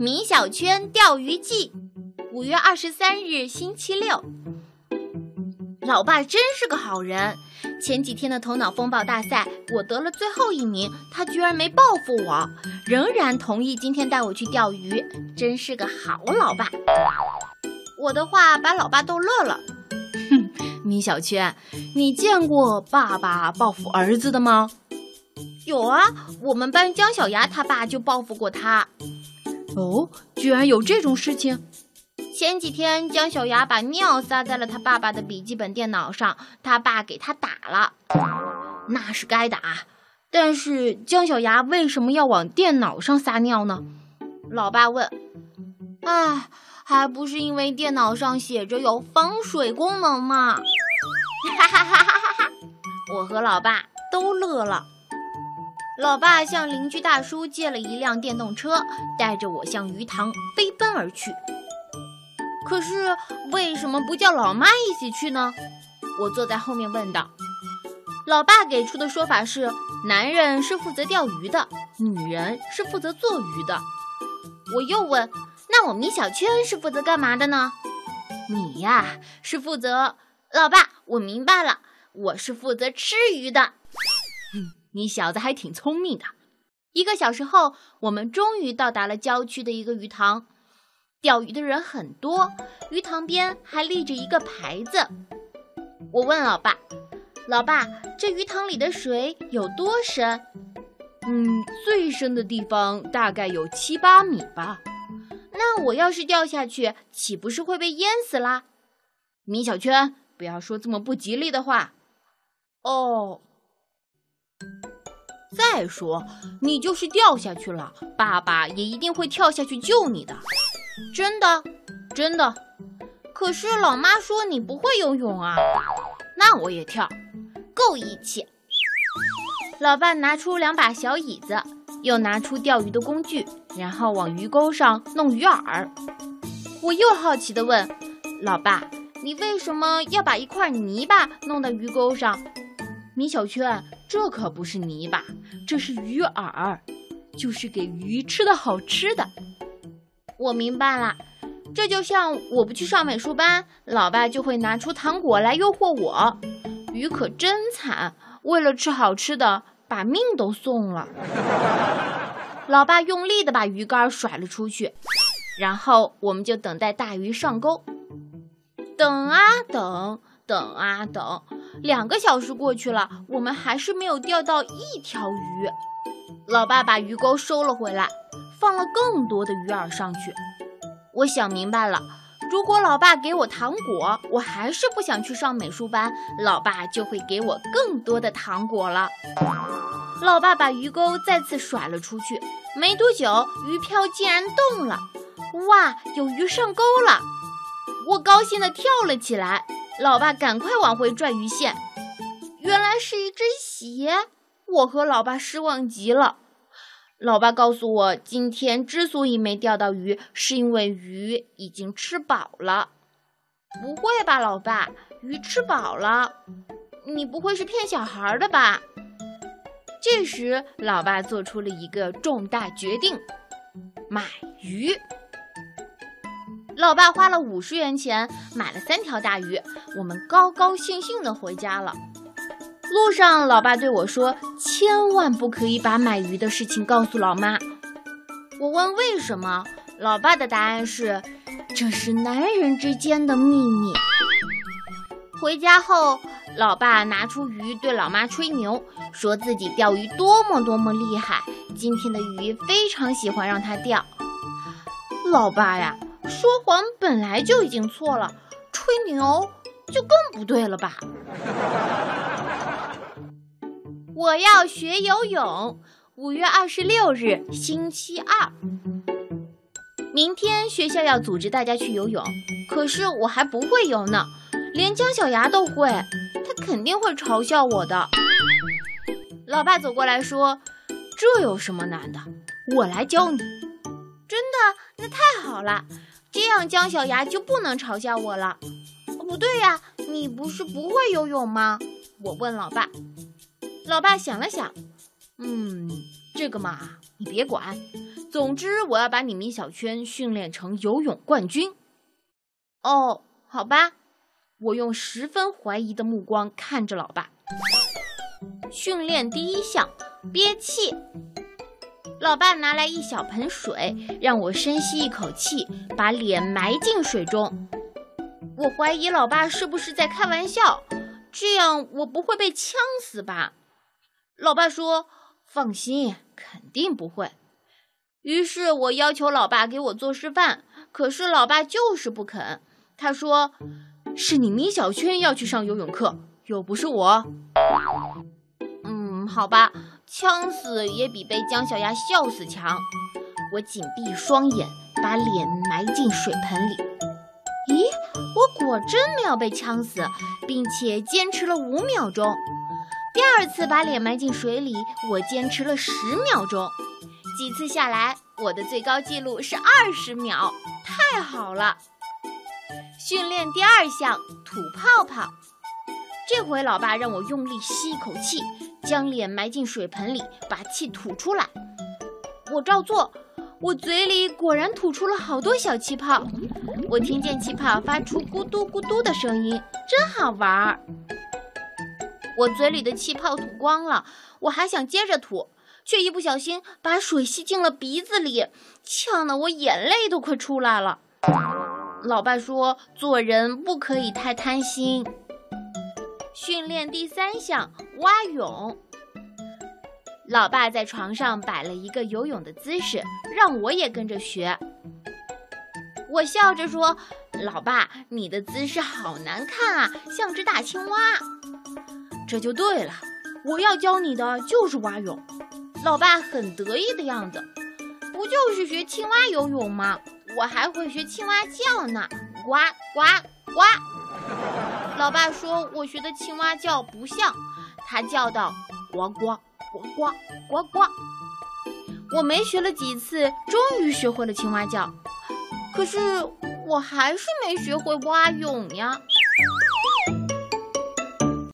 米小圈钓鱼记，五月二十三日，星期六。老爸真是个好人。前几天的头脑风暴大赛，我得了最后一名，他居然没报复我，仍然同意今天带我去钓鱼，真是个好老爸。我的话把老爸逗乐了。哼，米小圈，你见过爸爸报复儿子的吗？有啊，我们班姜小牙他爸就报复过他。哦，居然有这种事情！前几天姜小牙把尿撒在了他爸爸的笔记本电脑上，他爸给他打了，那是该打。但是姜小牙为什么要往电脑上撒尿呢？老爸问。哎，还不是因为电脑上写着有防水功能嘛！哈哈哈哈哈哈！我和老爸都乐了。老爸向邻居大叔借了一辆电动车，带着我向鱼塘飞奔而去。可是为什么不叫老妈一起去呢？我坐在后面问道。老爸给出的说法是：男人是负责钓鱼的，女人是负责做鱼的。我又问：那我米小圈是负责干嘛的呢？你呀，是负责……老爸，我明白了，我是负责吃鱼的。你小子还挺聪明的。一个小时后，我们终于到达了郊区的一个鱼塘。钓鱼的人很多，鱼塘边还立着一个牌子。我问老爸：“老爸，这鱼塘里的水有多深？”“嗯，最深的地方大概有七八米吧。”“那我要是掉下去，岂不是会被淹死啦？”“米小圈，不要说这么不吉利的话。”“哦。”再说，你就是掉下去了，爸爸也一定会跳下去救你的。真的，真的。可是老妈说你不会游泳啊。那我也跳，够义气。老爸拿出两把小椅子，又拿出钓鱼的工具，然后往鱼钩上弄鱼饵。我又好奇地问：“老爸，你为什么要把一块泥巴弄到鱼钩上？”米小圈。这可不是泥巴，这是鱼饵，就是给鱼吃的好吃的。我明白了，这就像我不去上美术班，老爸就会拿出糖果来诱惑我。鱼可真惨，为了吃好吃的，把命都送了。老爸用力地把鱼竿甩了出去，然后我们就等待大鱼上钩。等啊等，等啊等。两个小时过去了，我们还是没有钓到一条鱼。老爸把鱼钩收了回来，放了更多的鱼饵上去。我想明白了，如果老爸给我糖果，我还是不想去上美术班，老爸就会给我更多的糖果了。老爸把鱼钩再次甩了出去，没多久，鱼漂竟然动了。哇，有鱼上钩了！我高兴地跳了起来。老爸，赶快往回拽鱼线，原来是一只鞋。我和老爸失望极了。老爸告诉我，今天之所以没钓到鱼，是因为鱼已经吃饱了。不会吧，老爸，鱼吃饱了？你不会是骗小孩的吧？这时，老爸做出了一个重大决定：买鱼。老爸花了五十元钱买了三条大鱼，我们高高兴兴地回家了。路上，老爸对我说：“千万不可以把买鱼的事情告诉老妈。”我问为什么，老爸的答案是：“这是男人之间的秘密。”回家后，老爸拿出鱼对老妈吹牛，说自己钓鱼多么多么厉害，今天的鱼非常喜欢让他钓。老爸呀！说谎本来就已经错了，吹牛就更不对了吧？我要学游泳。五月二十六日，星期二，明天学校要组织大家去游泳，可是我还不会游呢，连姜小牙都会，他肯定会嘲笑我的。老爸走过来说：“这有什么难的？我来教你。”真的？那太好了。这样姜小牙就不能嘲笑我了。不对呀，你不是不会游泳吗？我问老爸。老爸想了想，嗯，这个嘛，你别管。总之，我要把你米小圈训练成游泳冠军。哦，好吧。我用十分怀疑的目光看着老爸。训练第一项，憋气。老爸拿来一小盆水，让我深吸一口气，把脸埋进水中。我怀疑老爸是不是在开玩笑，这样我不会被呛死吧？老爸说：“放心，肯定不会。”于是我要求老爸给我做示范，可是老爸就是不肯。他说：“是你米小圈要去上游泳课，又不是我。”嗯，好吧。呛死也比被姜小牙笑死强。我紧闭双眼，把脸埋进水盆里。咦，我果真没有被呛死，并且坚持了五秒钟。第二次把脸埋进水里，我坚持了十秒钟。几次下来，我的最高记录是二十秒，太好了！训练第二项，吐泡泡。这回老爸让我用力吸一口气。将脸埋进水盆里，把气吐出来。我照做，我嘴里果然吐出了好多小气泡。我听见气泡发出咕嘟咕嘟的声音，真好玩儿。我嘴里的气泡吐光了，我还想接着吐，却一不小心把水吸进了鼻子里，呛得我眼泪都快出来了。老爸说，做人不可以太贪心。训练第三项蛙泳。老爸在床上摆了一个游泳的姿势，让我也跟着学。我笑着说：“老爸，你的姿势好难看啊，像只大青蛙。”这就对了，我要教你的就是蛙泳。老爸很得意的样子，不就是学青蛙游泳吗？我还会学青蛙叫呢，呱呱呱。老爸说：“我学的青蛙叫不像，他叫道：呱呱呱呱呱呱。”我没学了几次，终于学会了青蛙叫，可是我还是没学会蛙泳呀。